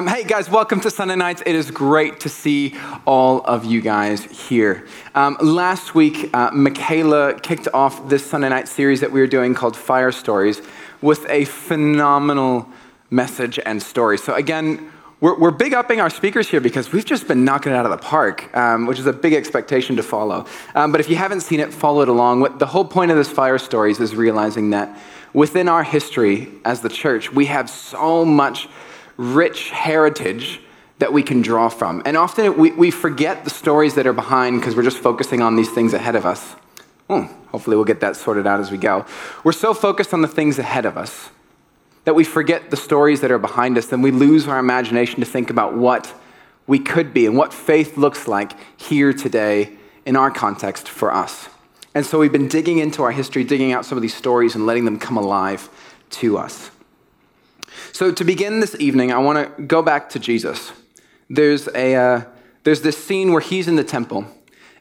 Um, hey guys, welcome to Sunday Nights. It is great to see all of you guys here. Um, last week, uh, Michaela kicked off this Sunday night series that we were doing called Fire Stories with a phenomenal message and story. So, again, we're, we're big upping our speakers here because we've just been knocking it out of the park, um, which is a big expectation to follow. Um, but if you haven't seen it, follow it along. What, the whole point of this Fire Stories is realizing that within our history as the church, we have so much rich heritage that we can draw from. And often we, we forget the stories that are behind because we're just focusing on these things ahead of us. Hmm, hopefully, we'll get that sorted out as we go. We're so focused on the things ahead of us that we forget the stories that are behind us, and we lose our imagination to think about what we could be and what faith looks like here today in our context for us. And so we've been digging into our history, digging out some of these stories and letting them come alive to us. So, to begin this evening, I want to go back to Jesus. There's, a, uh, there's this scene where he's in the temple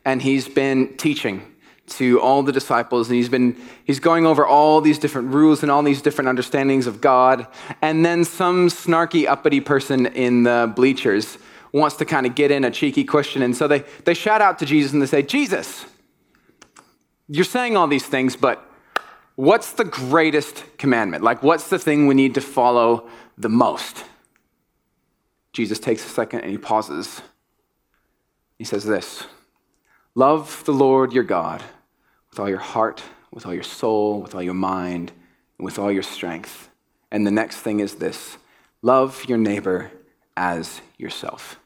and he's been teaching to all the disciples and he's been he's going over all these different rules and all these different understandings of god and then some snarky uppity person in the bleachers wants to kind of get in a cheeky question and so they, they shout out to jesus and they say jesus you're saying all these things but what's the greatest commandment? Like, what's the thing we need to follow the most? Jesus takes a second and he pauses. He says this Love the Lord your God with all your heart, with all your soul, with all your mind, and with all your strength. And the next thing is this love your neighbor as yourself.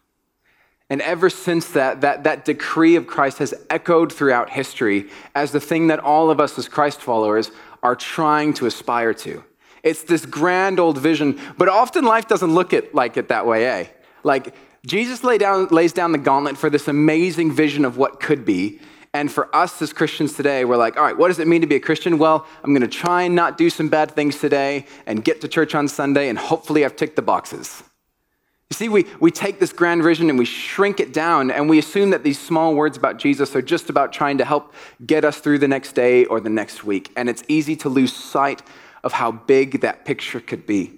And ever since that, that, that decree of Christ has echoed throughout history as the thing that all of us as Christ followers are trying to aspire to. It's this grand old vision, but often life doesn't look it like it that way, eh? Like Jesus lay down, lays down the gauntlet for this amazing vision of what could be. And for us as Christians today, we're like, all right, what does it mean to be a Christian? Well, I'm going to try and not do some bad things today and get to church on Sunday, and hopefully I've ticked the boxes. You see, we, we take this grand vision and we shrink it down, and we assume that these small words about Jesus are just about trying to help get us through the next day or the next week. And it's easy to lose sight of how big that picture could be.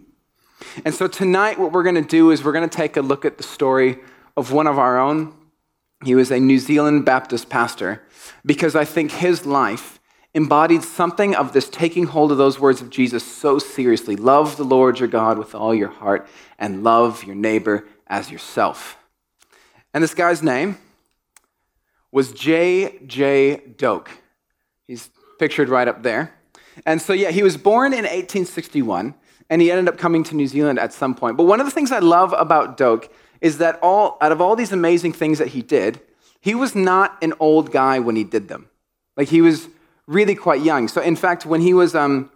And so tonight, what we're going to do is we're going to take a look at the story of one of our own. He was a New Zealand Baptist pastor because I think his life embodied something of this taking hold of those words of Jesus so seriously. Love the Lord your God with all your heart and love your neighbor as yourself. And this guy's name was J.J. Doke. He's pictured right up there. And so, yeah, he was born in 1861 and he ended up coming to New Zealand at some point. But one of the things I love about Doke is that all, out of all these amazing things that he did, he was not an old guy when he did them. Like he was really quite young. So, in fact, when he was, um,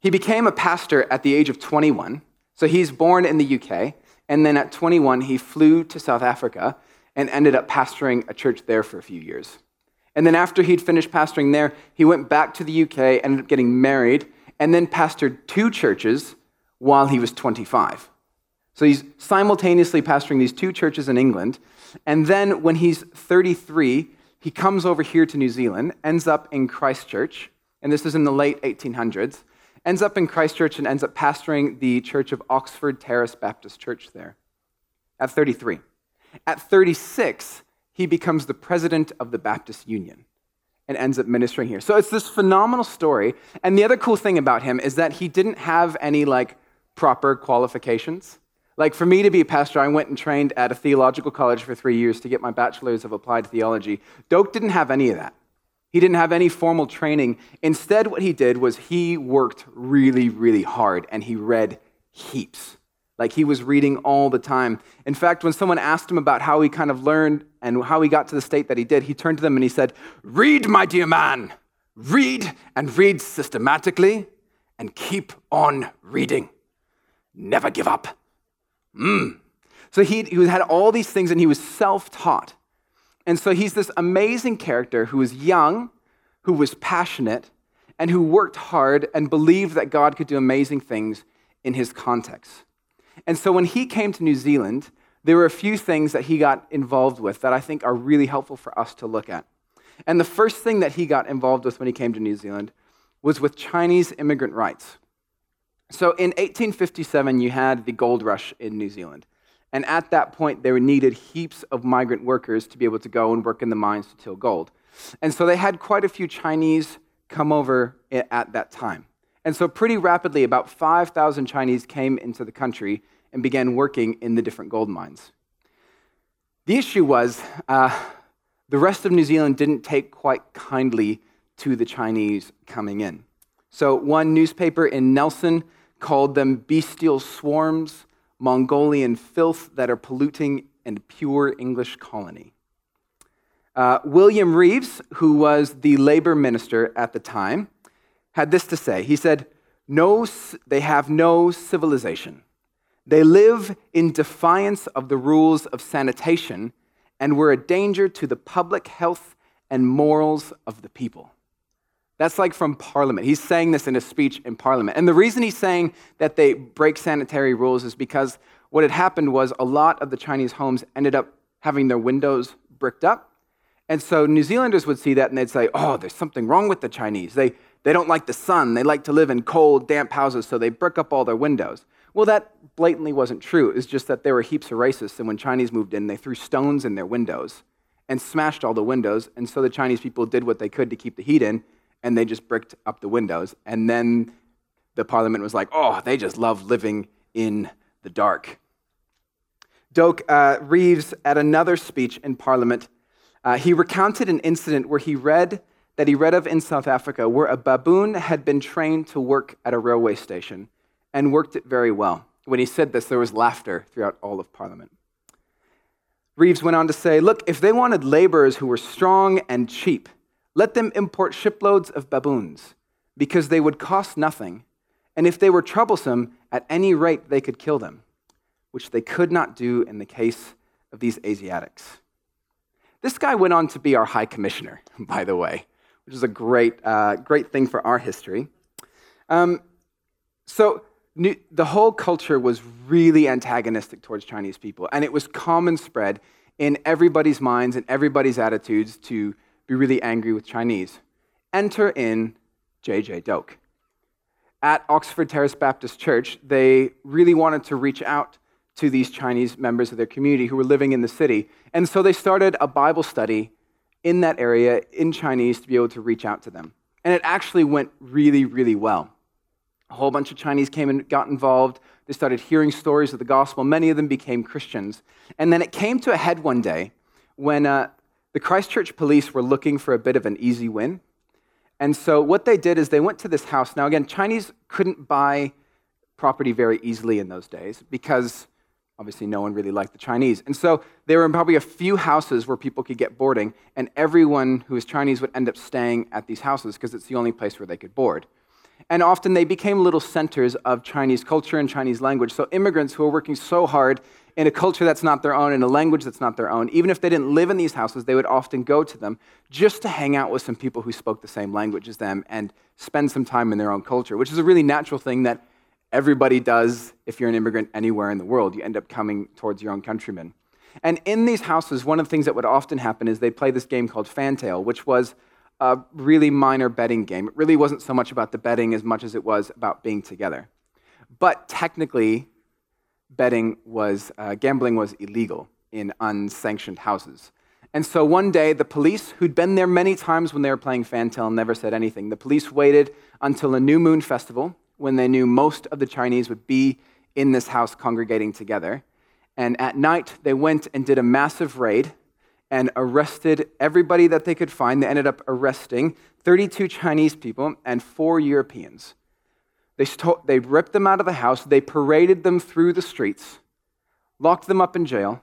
he became a pastor at the age of 21. So, he's born in the UK. And then at 21, he flew to South Africa and ended up pastoring a church there for a few years. And then, after he'd finished pastoring there, he went back to the UK, ended up getting married, and then pastored two churches while he was 25. So, he's simultaneously pastoring these two churches in England. And then, when he's 33, he comes over here to New Zealand, ends up in Christchurch, and this is in the late 1800s, ends up in Christchurch and ends up pastoring the church of Oxford Terrace Baptist Church there at 33. At 36, he becomes the president of the Baptist Union and ends up ministering here. So it's this phenomenal story. And the other cool thing about him is that he didn't have any like proper qualifications. Like for me to be a pastor, I went and trained at a theological college for three years to get my bachelor's of applied theology. Doke didn't have any of that. He didn't have any formal training. Instead, what he did was he worked really, really hard and he read heaps. Like he was reading all the time. In fact, when someone asked him about how he kind of learned and how he got to the state that he did, he turned to them and he said, Read, my dear man, read and read systematically and keep on reading. Never give up. Mm. So he, he had all these things and he was self taught. And so he's this amazing character who was young, who was passionate, and who worked hard and believed that God could do amazing things in his context. And so when he came to New Zealand, there were a few things that he got involved with that I think are really helpful for us to look at. And the first thing that he got involved with when he came to New Zealand was with Chinese immigrant rights. So in 1857, you had the gold rush in New Zealand. And at that point, they needed heaps of migrant workers to be able to go and work in the mines to till gold. And so they had quite a few Chinese come over at that time. And so, pretty rapidly, about 5,000 Chinese came into the country and began working in the different gold mines. The issue was uh, the rest of New Zealand didn't take quite kindly to the Chinese coming in. So, one newspaper in Nelson called them bestial swarms, Mongolian filth that are polluting and pure English colony. Uh, William Reeves, who was the labor minister at the time, had this to say. He said, no, They have no civilization. They live in defiance of the rules of sanitation and were a danger to the public health and morals of the people. That's like from Parliament. He's saying this in a speech in Parliament. And the reason he's saying that they break sanitary rules is because what had happened was a lot of the Chinese homes ended up having their windows bricked up. And so New Zealanders would see that and they'd say, oh, there's something wrong with the Chinese. They, they don't like the sun. They like to live in cold, damp houses, so they brick up all their windows. Well, that blatantly wasn't true. It was just that there were heaps of racists, and when Chinese moved in, they threw stones in their windows and smashed all the windows. And so the Chinese people did what they could to keep the heat in, and they just bricked up the windows. And then the parliament was like, oh, they just love living in the dark. Doke uh, Reeves, at another speech in parliament, uh, he recounted an incident where he read that he read of in South Africa where a baboon had been trained to work at a railway station and worked it very well. When he said this, there was laughter throughout all of Parliament. Reeves went on to say, Look, if they wanted laborers who were strong and cheap, let them import shiploads of baboons, because they would cost nothing, and if they were troublesome, at any rate they could kill them, which they could not do in the case of these Asiatics. This guy went on to be our high commissioner, by the way which is a great, uh, great thing for our history. Um, so new, the whole culture was really antagonistic towards Chinese people, and it was common spread in everybody's minds and everybody's attitudes to be really angry with Chinese. Enter in J.J. Doke. At Oxford Terrace Baptist Church, they really wanted to reach out to these Chinese members of their community who were living in the city. And so they started a Bible study in that area in Chinese to be able to reach out to them. And it actually went really, really well. A whole bunch of Chinese came and got involved. They started hearing stories of the gospel. Many of them became Christians. And then it came to a head one day when uh, the Christchurch police were looking for a bit of an easy win. And so what they did is they went to this house. Now, again, Chinese couldn't buy property very easily in those days because Obviously, no one really liked the Chinese. And so there were probably a few houses where people could get boarding, and everyone who was Chinese would end up staying at these houses because it's the only place where they could board. And often they became little centers of Chinese culture and Chinese language. So immigrants who were working so hard in a culture that's not their own, in a language that's not their own, even if they didn't live in these houses, they would often go to them just to hang out with some people who spoke the same language as them and spend some time in their own culture, which is a really natural thing that everybody does if you're an immigrant anywhere in the world. You end up coming towards your own countrymen. And in these houses, one of the things that would often happen is they'd play this game called Fantail, which was a really minor betting game. It really wasn't so much about the betting as much as it was about being together. But technically, betting was, uh, gambling was illegal in unsanctioned houses. And so one day, the police, who'd been there many times when they were playing Fantail, never said anything. The police waited until a new moon festival, when they knew most of the Chinese would be in this house congregating together. And at night, they went and did a massive raid and arrested everybody that they could find. They ended up arresting 32 Chinese people and four Europeans. They, they ripped them out of the house, they paraded them through the streets, locked them up in jail.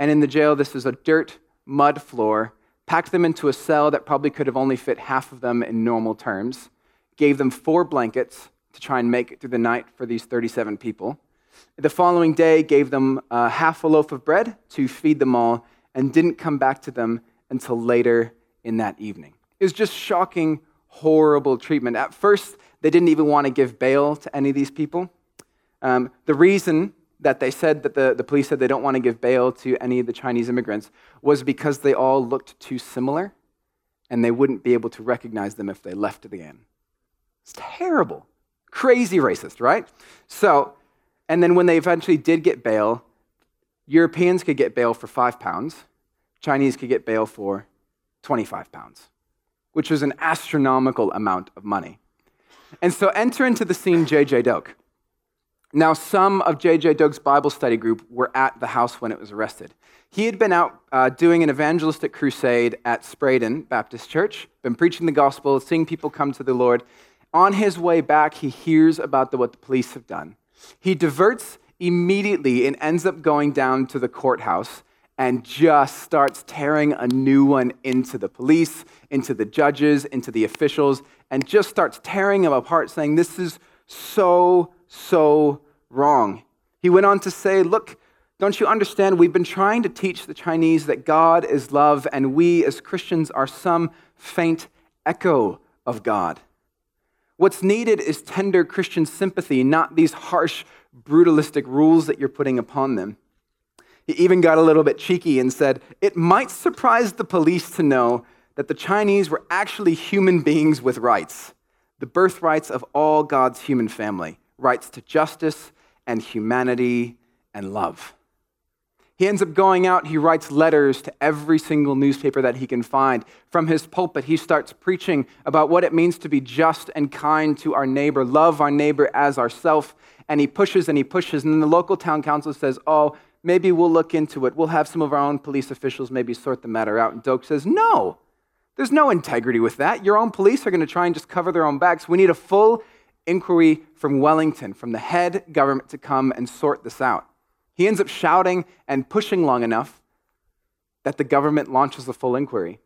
And in the jail, this is a dirt, mud floor, packed them into a cell that probably could have only fit half of them in normal terms gave them four blankets to try and make it through the night for these 37 people. The following day, gave them uh, half a loaf of bread to feed them all, and didn't come back to them until later in that evening. It was just shocking, horrible treatment. At first, they didn't even want to give bail to any of these people. Um, the reason that they said that the, the police said they don't want to give bail to any of the Chinese immigrants was because they all looked too similar and they wouldn't be able to recognize them if they left again. It's terrible. Crazy racist, right? So, and then when they eventually did get bail, Europeans could get bail for five pounds, Chinese could get bail for 25 pounds, which was an astronomical amount of money. And so enter into the scene J.J. Doke. Now, some of J.J. Doke's Bible study group were at the house when it was arrested. He had been out uh, doing an evangelistic crusade at Spreydon Baptist Church, been preaching the gospel, seeing people come to the Lord. On his way back, he hears about the, what the police have done. He diverts immediately and ends up going down to the courthouse and just starts tearing a new one into the police, into the judges, into the officials, and just starts tearing them apart, saying, This is so, so wrong. He went on to say, Look, don't you understand? We've been trying to teach the Chinese that God is love, and we as Christians are some faint echo of God. What's needed is tender Christian sympathy, not these harsh, brutalistic rules that you're putting upon them. He even got a little bit cheeky and said, It might surprise the police to know that the Chinese were actually human beings with rights, the birthrights of all God's human family rights to justice and humanity and love. He ends up going out, he writes letters to every single newspaper that he can find. From his pulpit, he starts preaching about what it means to be just and kind to our neighbor, love our neighbor as ourself. And he pushes and he pushes. And then the local town council says, Oh, maybe we'll look into it. We'll have some of our own police officials maybe sort the matter out. And Doke says, No, there's no integrity with that. Your own police are going to try and just cover their own backs. We need a full inquiry from Wellington, from the head government, to come and sort this out. He ends up shouting and pushing long enough that the government launches a full inquiry.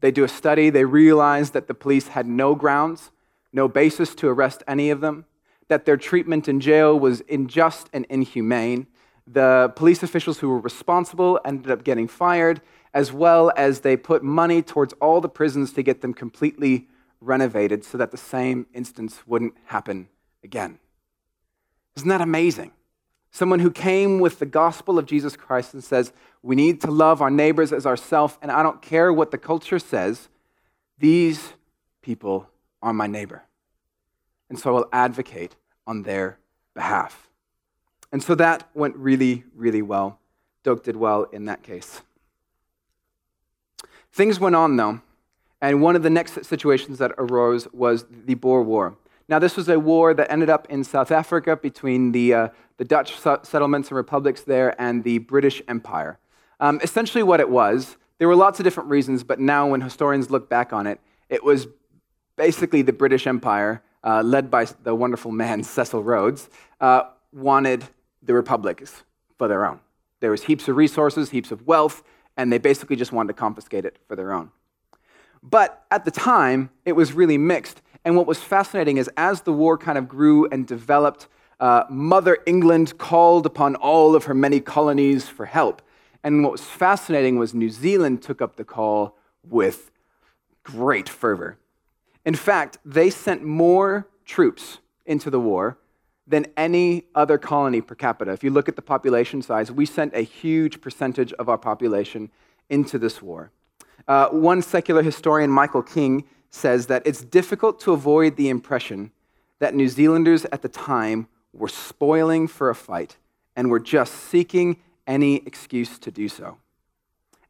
They do a study, they realize that the police had no grounds, no basis to arrest any of them, that their treatment in jail was unjust and inhumane, the police officials who were responsible ended up getting fired, as well as they put money towards all the prisons to get them completely renovated so that the same instance wouldn't happen again. Isn't that amazing? Someone who came with the gospel of Jesus Christ and says, We need to love our neighbors as ourselves, and I don't care what the culture says, these people are my neighbor. And so I will advocate on their behalf. And so that went really, really well. Doke did well in that case. Things went on, though, and one of the next situations that arose was the Boer War. Now, this was a war that ended up in South Africa between the, uh, the Dutch settlements and republics there and the British Empire. Um, essentially, what it was, there were lots of different reasons, but now when historians look back on it, it was basically the British Empire, uh, led by the wonderful man Cecil Rhodes, uh, wanted the republics for their own. There was heaps of resources, heaps of wealth, and they basically just wanted to confiscate it for their own. But at the time, it was really mixed. And what was fascinating is as the war kind of grew and developed, uh, Mother England called upon all of her many colonies for help. And what was fascinating was New Zealand took up the call with great fervor. In fact, they sent more troops into the war than any other colony per capita. If you look at the population size, we sent a huge percentage of our population into this war. Uh, one secular historian, Michael King, says that it's difficult to avoid the impression that New Zealanders at the time were spoiling for a fight and were just seeking any excuse to do so.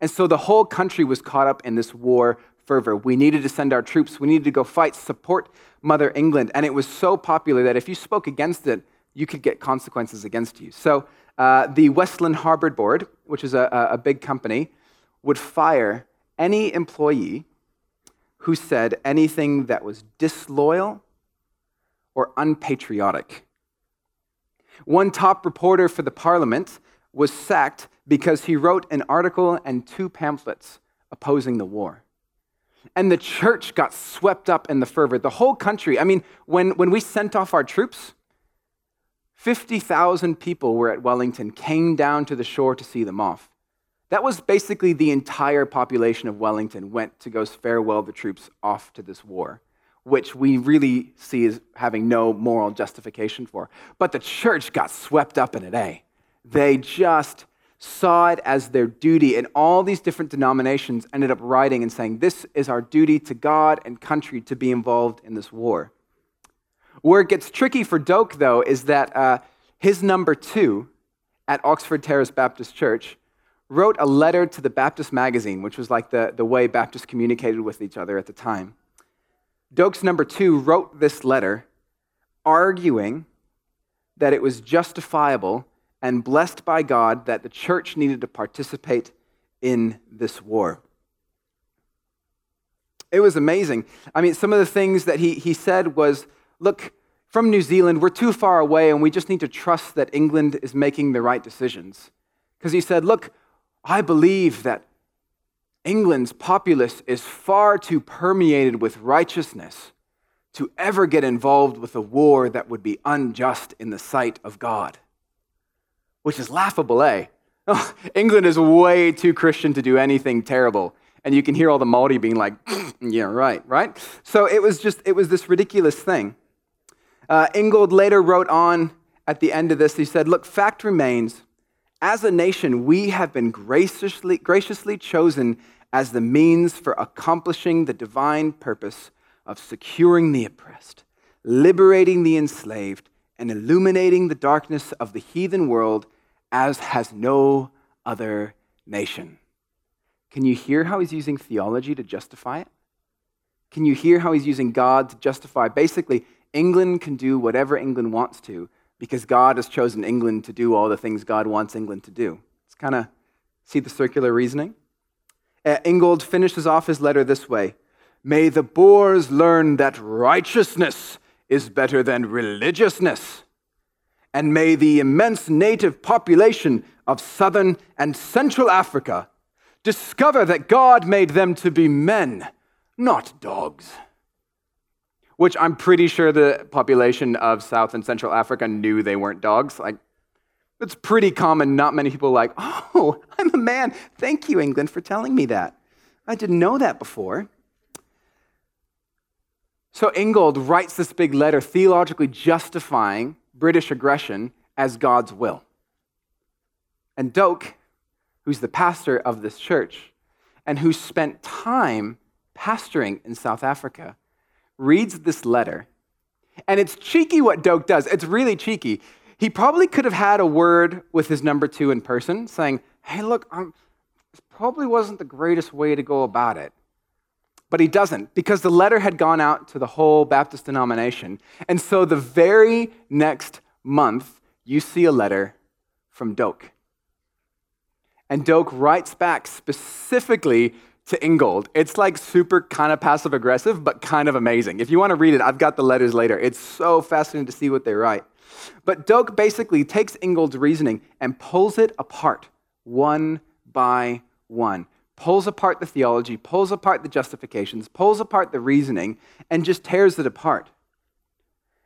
And so the whole country was caught up in this war fervor. We needed to send our troops, we needed to go fight, support Mother England. And it was so popular that if you spoke against it, you could get consequences against you. So uh, the Westland Harbour Board, which is a, a big company, would fire any employee who said anything that was disloyal or unpatriotic. One top reporter for the parliament was sacked because he wrote an article and two pamphlets opposing the war. And the church got swept up in the fervor. The whole country, I mean, when, when we sent off our troops, 50,000 people were at Wellington, came down to the shore to see them off. That was basically the entire population of Wellington went to go farewell the troops off to this war, which we really see as having no moral justification for. But the church got swept up in it, eh? They just saw it as their duty, and all these different denominations ended up writing and saying, This is our duty to God and country to be involved in this war. Where it gets tricky for Doke, though, is that uh, his number two at Oxford Terrace Baptist Church wrote a letter to the Baptist magazine, which was like the, the way Baptists communicated with each other at the time. Doke's number two wrote this letter arguing that it was justifiable and blessed by God that the church needed to participate in this war. It was amazing. I mean, some of the things that he, he said was look, from New Zealand, we're too far away, and we just need to trust that England is making the right decisions. Because he said, look, I believe that England's populace is far too permeated with righteousness to ever get involved with a war that would be unjust in the sight of God. Which is laughable, eh? Oh, England is way too Christian to do anything terrible. And you can hear all the Maori being like, yeah, right, right? So it was just, it was this ridiculous thing. Uh, Ingold later wrote on at the end of this, he said, Look, fact remains, as a nation, we have been graciously, graciously chosen as the means for accomplishing the divine purpose of securing the oppressed, liberating the enslaved, and illuminating the darkness of the heathen world as has no other nation. Can you hear how he's using theology to justify it? Can you hear how he's using God to justify? Basically, England can do whatever England wants to because God has chosen England to do all the things God wants England to do. It's kind of see the circular reasoning. Uh, Ingold finishes off his letter this way May the Boers learn that righteousness is better than religiousness. And may the immense native population of southern and central Africa discover that God made them to be men, not dogs. Which I'm pretty sure the population of South and Central Africa knew they weren't dogs. Like, it's pretty common. Not many people like, oh, I'm a man. Thank you, England, for telling me that. I didn't know that before. So Ingold writes this big letter theologically justifying British aggression as God's will. And Doke, who's the pastor of this church and who spent time pastoring in South Africa, reads this letter. And it's cheeky what Doke does. It's really cheeky. He probably could have had a word with his number two in person saying, Hey, look, I'm, this probably wasn't the greatest way to go about it. But he doesn't because the letter had gone out to the whole Baptist denomination. And so the very next month, you see a letter from Doke. And Doke writes back specifically to Ingold. It's like super kind of passive aggressive, but kind of amazing. If you want to read it, I've got the letters later. It's so fascinating to see what they write. But Doke basically takes Ingold's reasoning and pulls it apart one by one pulls apart the theology, pulls apart the justifications, pulls apart the reasoning, and just tears it apart.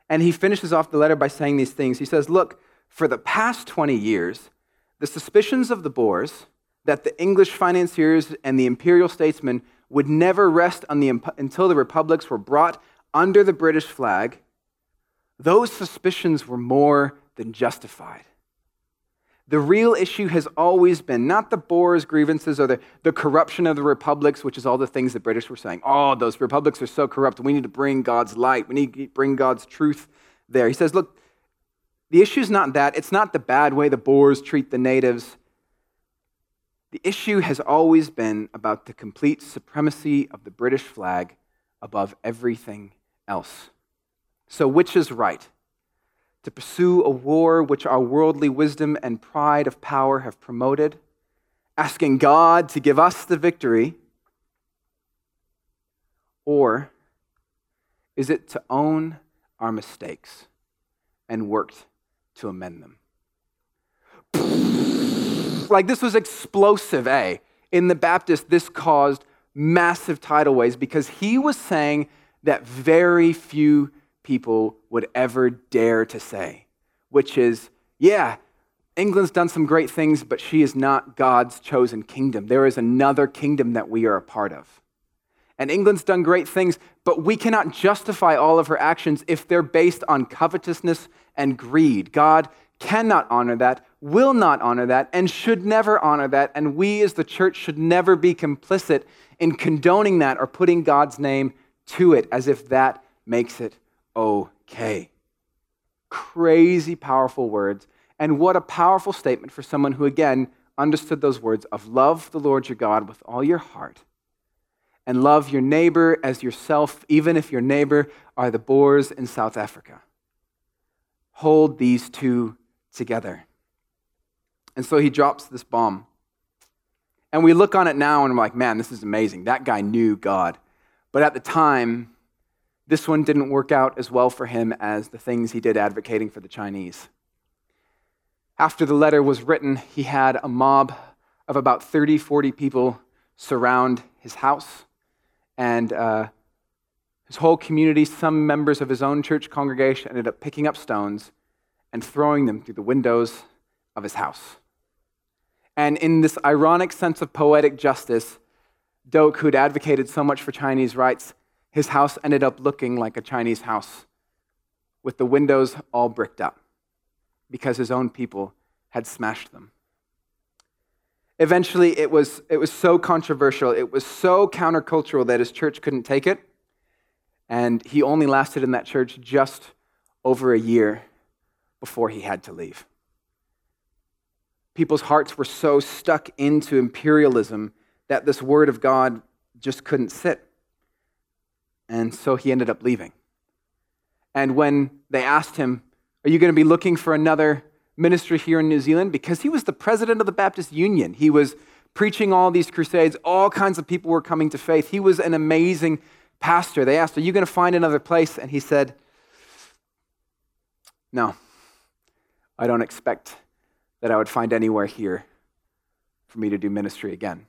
And he finishes off the letter by saying these things. He says, Look, for the past 20 years, the suspicions of the Boers that the English financiers and the imperial statesmen would never rest the, until the republics were brought under the British flag, those suspicions were more than justified. The real issue has always been not the Boers' grievances or the, the corruption of the republics, which is all the things the British were saying. Oh, those republics are so corrupt. We need to bring God's light. We need to bring God's truth there. He says, look, the issue is not that. It's not the bad way the Boers treat the natives. The issue has always been about the complete supremacy of the British flag above everything else. So, which is right? To pursue a war which our worldly wisdom and pride of power have promoted, asking God to give us the victory? Or is it to own our mistakes and work to amend them? like this was explosive, eh? In the Baptist, this caused massive tidal waves because he was saying that very few people would ever dare to say, which is, yeah, England's done some great things, but she is not God's chosen kingdom. There is another kingdom that we are a part of. And England's done great things, but we cannot justify all of her actions if they're based on covetousness and greed. God cannot honor that, will not honor that, and should never honor that. And we as the church should never be complicit in condoning that or putting God's name to it as if that makes it okay. Crazy powerful words. And what a powerful statement for someone who, again, understood those words of love the Lord your God with all your heart and love your neighbor as yourself, even if your neighbor are the Boers in South Africa. Hold these two together. And so he drops this bomb. And we look on it now and we're like, man, this is amazing. That guy knew God. But at the time, this one didn't work out as well for him as the things he did advocating for the Chinese. After the letter was written, he had a mob of about 30, 40 people surround his house and uh, his whole community, some members of his own church congregation, ended up picking up stones and throwing them through the windows of his house. And in this ironic sense of poetic justice, Doke, who'd advocated so much for Chinese rights, his house ended up looking like a Chinese house with the windows all bricked up because his own people had smashed them. Eventually, it was, it was so controversial, it was so countercultural that his church couldn't take it. And he only lasted in that church just over a year before he had to leave. People's hearts were so stuck into imperialism that this word of God just couldn't sit. And so he ended up leaving. And when they asked him, Are you going to be looking for another ministry here in New Zealand because he was the president of the Baptist Union. He was preaching all these crusades. All kinds of people were coming to faith. He was an amazing pastor. They asked, Are you going to find another place? And he said, No, I don't expect that I would find anywhere here for me to do ministry again.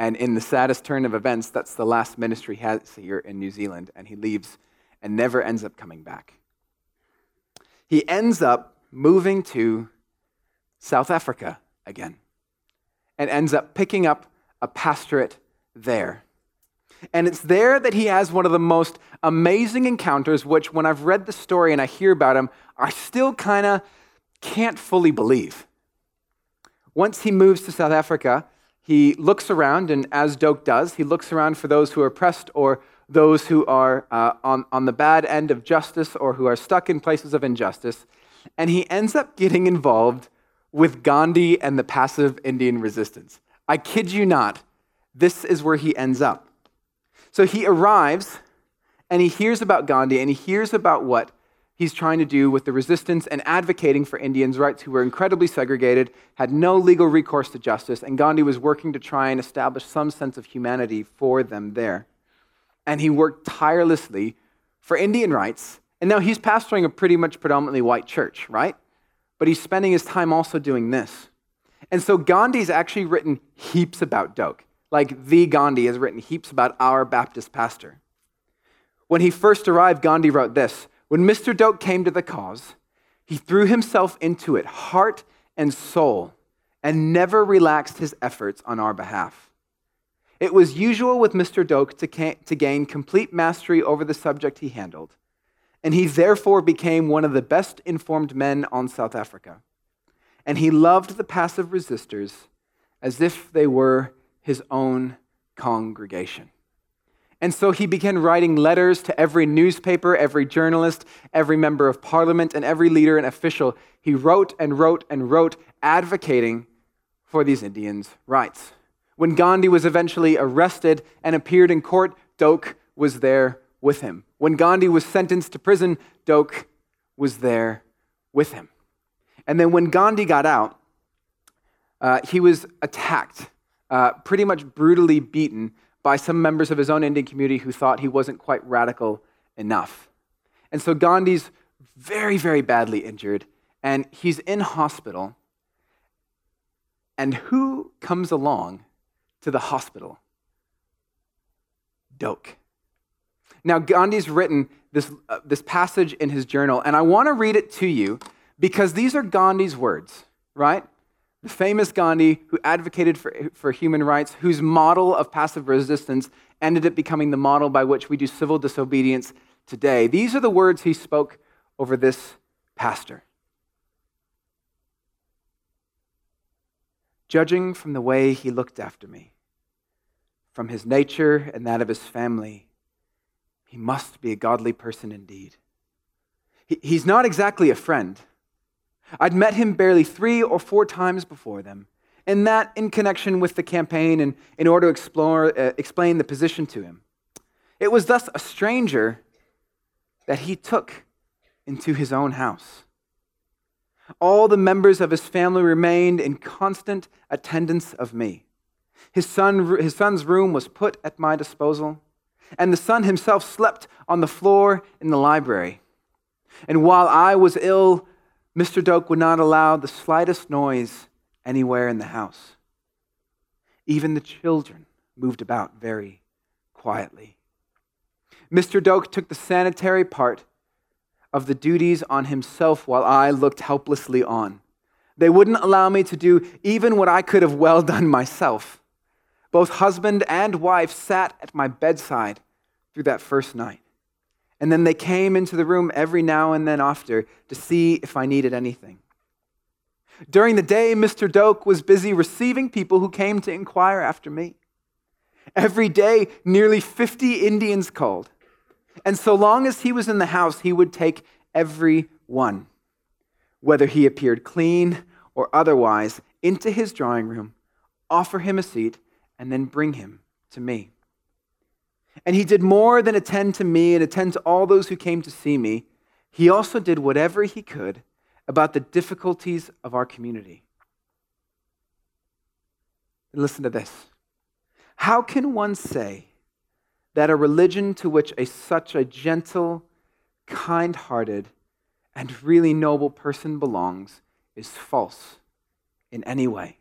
And in the saddest turn of events, that's the last ministry he has here in New Zealand. And he leaves and never ends up coming back. He ends up moving to South Africa again and ends up picking up a pastorate there. And it's there that he has one of the most amazing encounters, which, when I've read the story and I hear about him, I still kind of can't fully believe. Once he moves to South Africa, he looks around, and as Doke does, he looks around for those who are oppressed or those who are uh, on, on the bad end of justice or who are stuck in places of injustice and he ends up getting involved with Gandhi and the passive Indian resistance. I kid you not, this is where he ends up. So he arrives and he hears about Gandhi and he hears about what he's trying to do with the resistance and advocating for Indians' rights who were incredibly segregated, had no legal recourse to justice, and Gandhi was working to try and establish some sense of humanity for them there. And he worked tirelessly for Indian rights and now he's pastoring a pretty much predominantly white church, right? But he's spending his time also doing this. And so Gandhi's actually written heaps about Doke. Like the Gandhi has written heaps about our Baptist pastor. When he first arrived, Gandhi wrote this When Mr. Doke came to the cause, he threw himself into it, heart and soul, and never relaxed his efforts on our behalf. It was usual with Mr. Doke to, to gain complete mastery over the subject he handled and he therefore became one of the best informed men on South Africa. And he loved the passive resistors as if they were his own congregation. And so he began writing letters to every newspaper, every journalist, every member of parliament, and every leader and official. He wrote and wrote and wrote, advocating for these Indians' rights. When Gandhi was eventually arrested and appeared in court, Doke was there with him. When Gandhi was sentenced to prison, Doke was there with him. And then when Gandhi got out, uh, he was attacked, uh, pretty much brutally beaten by some members of his own Indian community who thought he wasn't quite radical enough. And so Gandhi's very, very badly injured, and he's in hospital. And who comes along to the hospital? Doke. Now, Gandhi's written this, uh, this passage in his journal, and I want to read it to you because these are Gandhi's words, right? The famous Gandhi who advocated for, for human rights, whose model of passive resistance ended up becoming the model by which we do civil disobedience today. These are the words he spoke over this pastor. Judging from the way he looked after me, from his nature and that of his family, he must be a godly person indeed. He's not exactly a friend. I'd met him barely three or four times before them, and that in connection with the campaign and in order to explore, uh, explain the position to him. It was thus a stranger that he took into his own house. All the members of his family remained in constant attendance of me. His, son, his son's room was put at my disposal, and the son himself slept on the floor in the library. And while I was ill, Mr. Doke would not allow the slightest noise anywhere in the house. Even the children moved about very quietly. Mr. Doke took the sanitary part of the duties on himself while I looked helplessly on. They wouldn't allow me to do even what I could have well done myself. Both husband and wife sat at my bedside through that first night. And then they came into the room every now and then after to see if I needed anything. During the day, Mr. Doke was busy receiving people who came to inquire after me. Every day, nearly 50 Indians called. And so long as he was in the house, he would take every one, whether he appeared clean or otherwise, into his drawing room, offer him a seat, and then bring him to me. And he did more than attend to me and attend to all those who came to see me. He also did whatever he could about the difficulties of our community. And listen to this. How can one say that a religion to which a, such a gentle, kind hearted, and really noble person belongs is false in any way?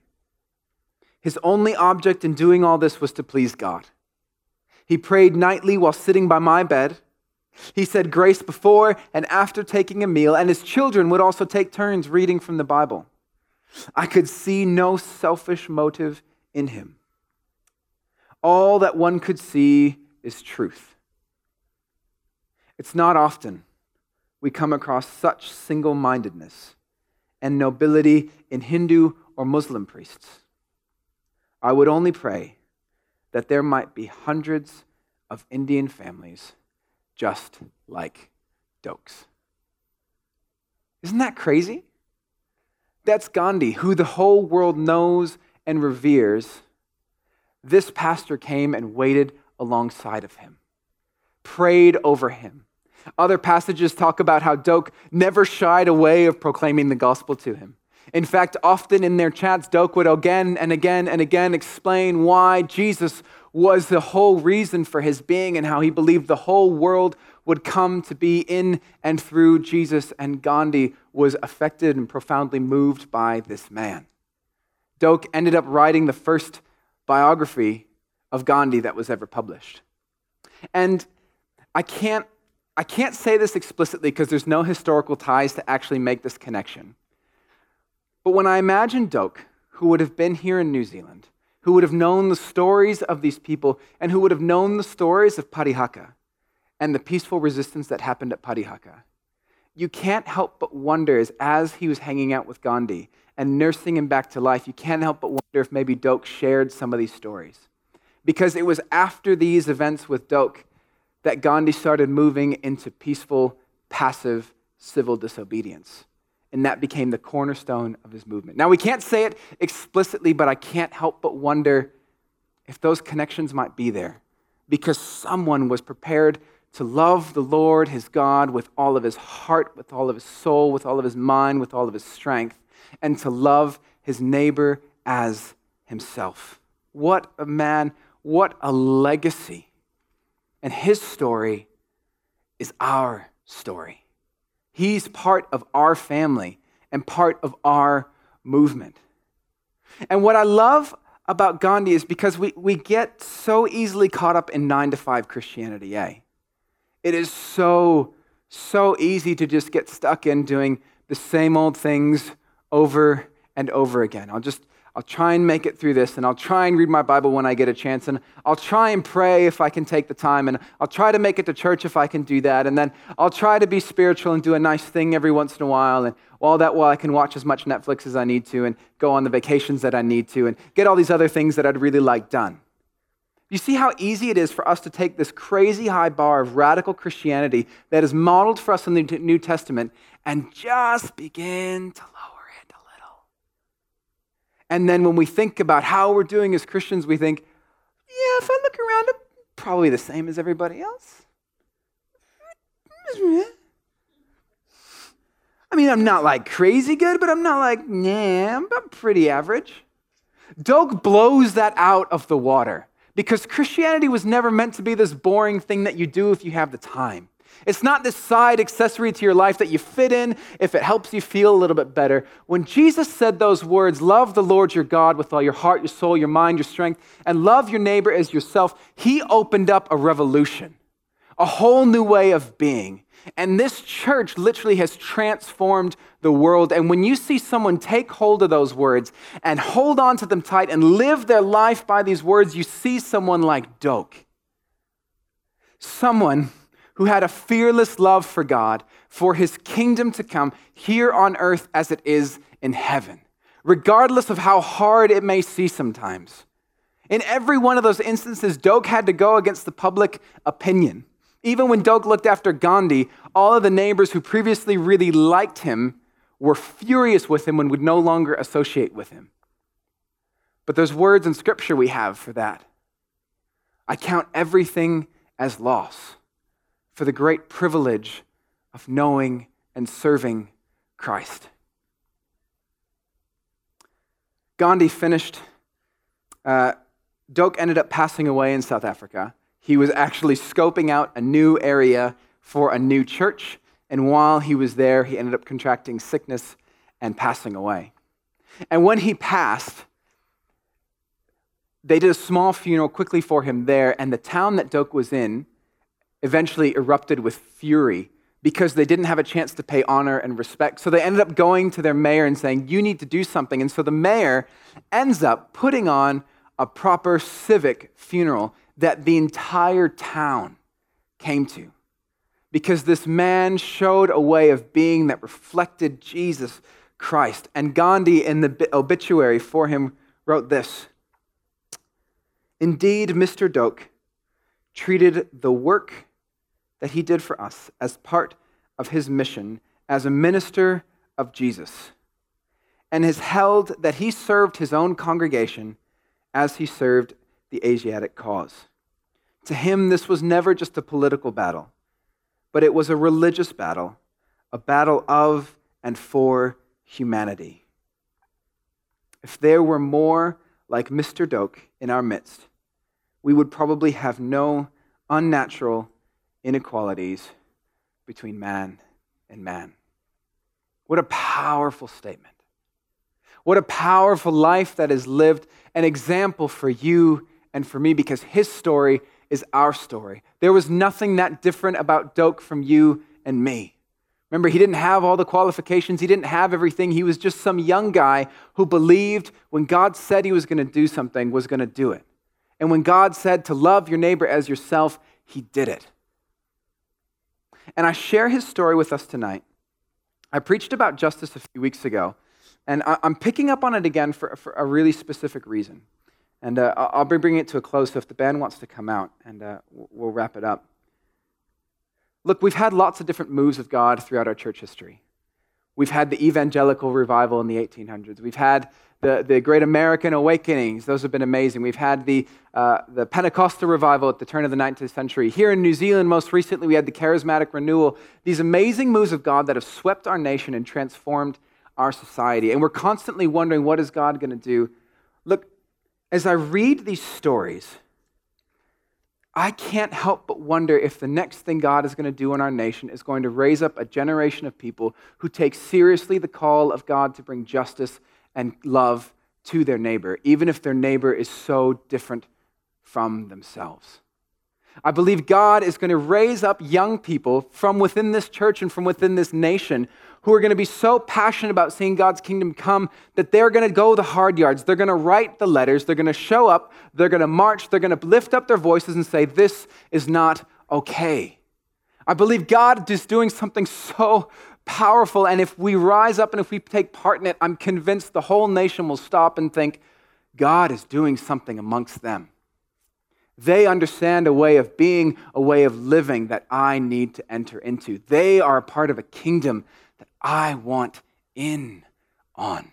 His only object in doing all this was to please God. He prayed nightly while sitting by my bed. He said grace before and after taking a meal, and his children would also take turns reading from the Bible. I could see no selfish motive in him. All that one could see is truth. It's not often we come across such single mindedness and nobility in Hindu or Muslim priests. I would only pray that there might be hundreds of Indian families just like Doke's. Isn't that crazy? That's Gandhi, who the whole world knows and reveres. This pastor came and waited alongside of him, prayed over him. Other passages talk about how Doke never shied away of proclaiming the gospel to him. In fact, often in their chats, Doke would again and again and again explain why Jesus was the whole reason for his being and how he believed the whole world would come to be in and through Jesus. And Gandhi was affected and profoundly moved by this man. Doke ended up writing the first biography of Gandhi that was ever published. And I can't, I can't say this explicitly because there's no historical ties to actually make this connection. But when I imagine Doke, who would have been here in New Zealand, who would have known the stories of these people, and who would have known the stories of Parihaka and the peaceful resistance that happened at Parihaka, you can't help but wonder as, as he was hanging out with Gandhi and nursing him back to life, you can't help but wonder if maybe Doke shared some of these stories. Because it was after these events with Doke that Gandhi started moving into peaceful, passive civil disobedience and that became the cornerstone of his movement. Now, we can't say it explicitly, but I can't help but wonder if those connections might be there because someone was prepared to love the Lord, his God, with all of his heart, with all of his soul, with all of his mind, with all of his strength, and to love his neighbor as himself. What a man, what a legacy. And his story is our story. He's part of our family and part of our movement. And what I love about Gandhi is because we, we get so easily caught up in nine to five Christianity, eh? It is so, so easy to just get stuck in doing the same old things over and over again. I'll just I'll try and make it through this, and I'll try and read my Bible when I get a chance, and I'll try and pray if I can take the time, and I'll try to make it to church if I can do that, and then I'll try to be spiritual and do a nice thing every once in a while, and all that while I can watch as much Netflix as I need to, and go on the vacations that I need to, and get all these other things that I'd really like done. You see how easy it is for us to take this crazy high bar of radical Christianity that is modeled for us in the New Testament and just begin to lower. And then when we think about how we're doing as Christians, we think, yeah, if I look around, I'm probably the same as everybody else. I mean, I'm not like crazy good, but I'm not like, nah, I'm pretty average. Doke blows that out of the water because Christianity was never meant to be this boring thing that you do if you have the time. It's not this side accessory to your life that you fit in if it helps you feel a little bit better. When Jesus said those words, love the Lord your God with all your heart, your soul, your mind, your strength, and love your neighbor as yourself, he opened up a revolution, a whole new way of being. And this church literally has transformed the world. And when you see someone take hold of those words and hold on to them tight and live their life by these words, you see someone like Doke. Someone who had a fearless love for God, for his kingdom to come here on earth as it is in heaven, regardless of how hard it may seem sometimes. In every one of those instances, Doke had to go against the public opinion. Even when Doke looked after Gandhi, all of the neighbors who previously really liked him were furious with him and would no longer associate with him. But there's words in scripture we have for that. I count everything as loss for the great privilege of knowing and serving Christ. Gandhi finished, uh, Doke ended up passing away in South Africa. He was actually scoping out a new area for a new church. And while he was there, he ended up contracting sickness and passing away. And when he passed, they did a small funeral quickly for him there, and the town that Doke was in eventually erupted with fury because they didn't have a chance to pay honor and respect. So they ended up going to their mayor and saying, You need to do something. And so the mayor ends up putting on a proper civic funeral that the entire town came to because this man showed a way of being that reflected Jesus Christ. And Gandhi, in the obituary for him, wrote this Indeed, Mr. Doke treated the work that he did for us as part of his mission as a minister of Jesus, and has held that he served his own congregation as he served the Asiatic cause. To him, this was never just a political battle, but it was a religious battle, a battle of and for humanity. If there were more like Mr. Doke in our midst, we would probably have no unnatural inequalities between man and man. What a powerful statement. What a powerful life that is lived, an example for you and for me, because his story is our story. There was nothing that different about Doke from you and me. Remember, he didn't have all the qualifications, he didn't have everything. He was just some young guy who believed when God said he was going to do something, was going to do it. And when God said to love your neighbor as yourself, he did it. And I share his story with us tonight. I preached about justice a few weeks ago, and I'm picking up on it again for, for a really specific reason. And uh, I'll be bringing it to a close, so if the band wants to come out, and uh, we'll wrap it up. Look, we've had lots of different moves of God throughout our church history. We've had the evangelical revival in the 1800s. We've had the, the Great American Awakenings. Those have been amazing. We've had the, uh, the Pentecostal revival at the turn of the 19th century. Here in New Zealand, most recently, we had the Charismatic Renewal. These amazing moves of God that have swept our nation and transformed our society. And we're constantly wondering, what is God going to do? Look, as I read these stories, I can't help but wonder if the next thing God is going to do in our nation is going to raise up a generation of people who take seriously the call of God to bring justice and love to their neighbor, even if their neighbor is so different from themselves. I believe God is going to raise up young people from within this church and from within this nation who are going to be so passionate about seeing God's kingdom come that they're going to go the hard yards. They're going to write the letters. They're going to show up. They're going to march. They're going to lift up their voices and say, This is not okay. I believe God is doing something so powerful. And if we rise up and if we take part in it, I'm convinced the whole nation will stop and think, God is doing something amongst them. They understand a way of being, a way of living that I need to enter into. They are a part of a kingdom that I want in on.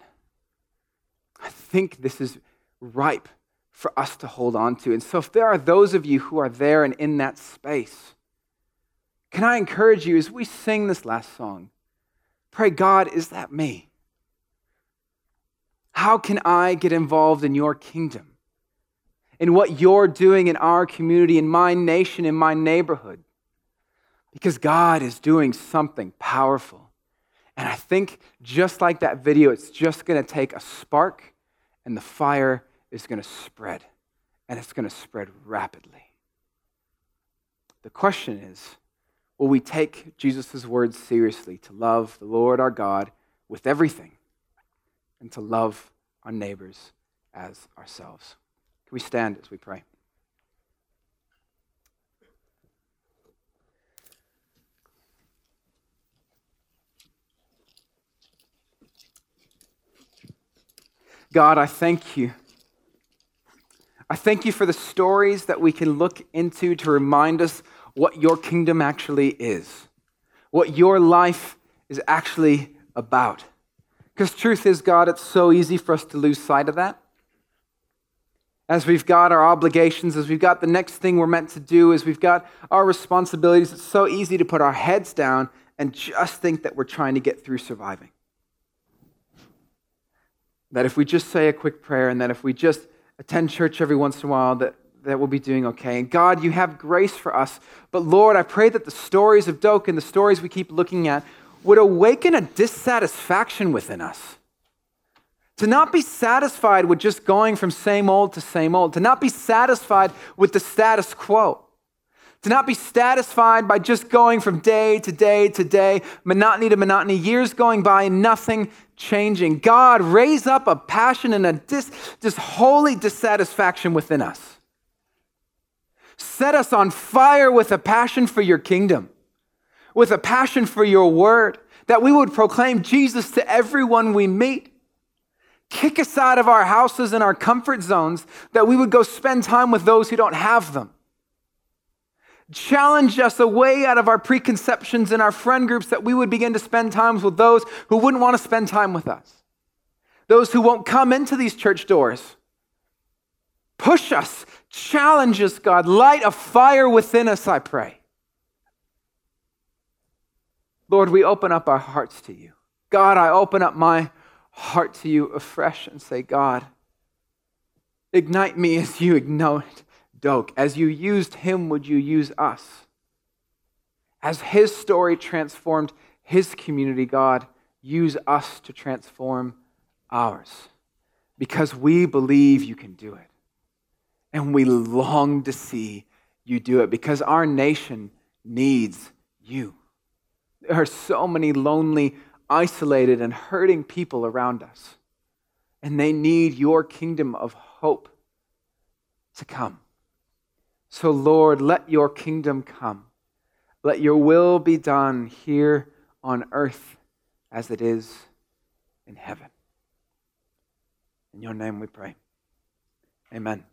I think this is ripe for us to hold on to. And so, if there are those of you who are there and in that space, can I encourage you as we sing this last song? Pray, God, is that me? How can I get involved in your kingdom? in what you're doing in our community, in my nation, in my neighborhood. Because God is doing something powerful. And I think just like that video, it's just going to take a spark and the fire is going to spread. And it's going to spread rapidly. The question is will we take Jesus' words seriously to love the Lord our God with everything and to love our neighbors as ourselves? Can we stand as we pray? God, I thank you. I thank you for the stories that we can look into to remind us what your kingdom actually is, what your life is actually about. Because truth is, God, it's so easy for us to lose sight of that as we've got our obligations, as we've got the next thing we're meant to do, as we've got our responsibilities, it's so easy to put our heads down and just think that we're trying to get through surviving. That if we just say a quick prayer and that if we just attend church every once in a while, that, that we'll be doing okay. And God, you have grace for us. But Lord, I pray that the stories of Doke and the stories we keep looking at would awaken a dissatisfaction within us to not be satisfied with just going from same old to same old. To not be satisfied with the status quo. To not be satisfied by just going from day to day to day, monotony to monotony, years going by, nothing changing. God, raise up a passion and a dis, just holy dissatisfaction within us. Set us on fire with a passion for your kingdom, with a passion for your word, that we would proclaim Jesus to everyone we meet kick us out of our houses and our comfort zones, that we would go spend time with those who don't have them. Challenge us away out of our preconceptions and our friend groups that we would begin to spend times with those who wouldn't want to spend time with us, those who won't come into these church doors. Push us, challenge us, God. Light a fire within us, I pray. Lord, we open up our hearts to you. God, I open up my heart to you afresh and say, God, ignite me as you ignite Doke. As you used him, would you use us? As his story transformed his community, God, use us to transform ours. Because we believe you can do it. And we long to see you do it because our nation needs you. There are so many lonely isolated and hurting people around us. And they need your kingdom of hope to come. So, Lord, let your kingdom come. Let your will be done here on earth as it is in heaven. In your name we pray. Amen.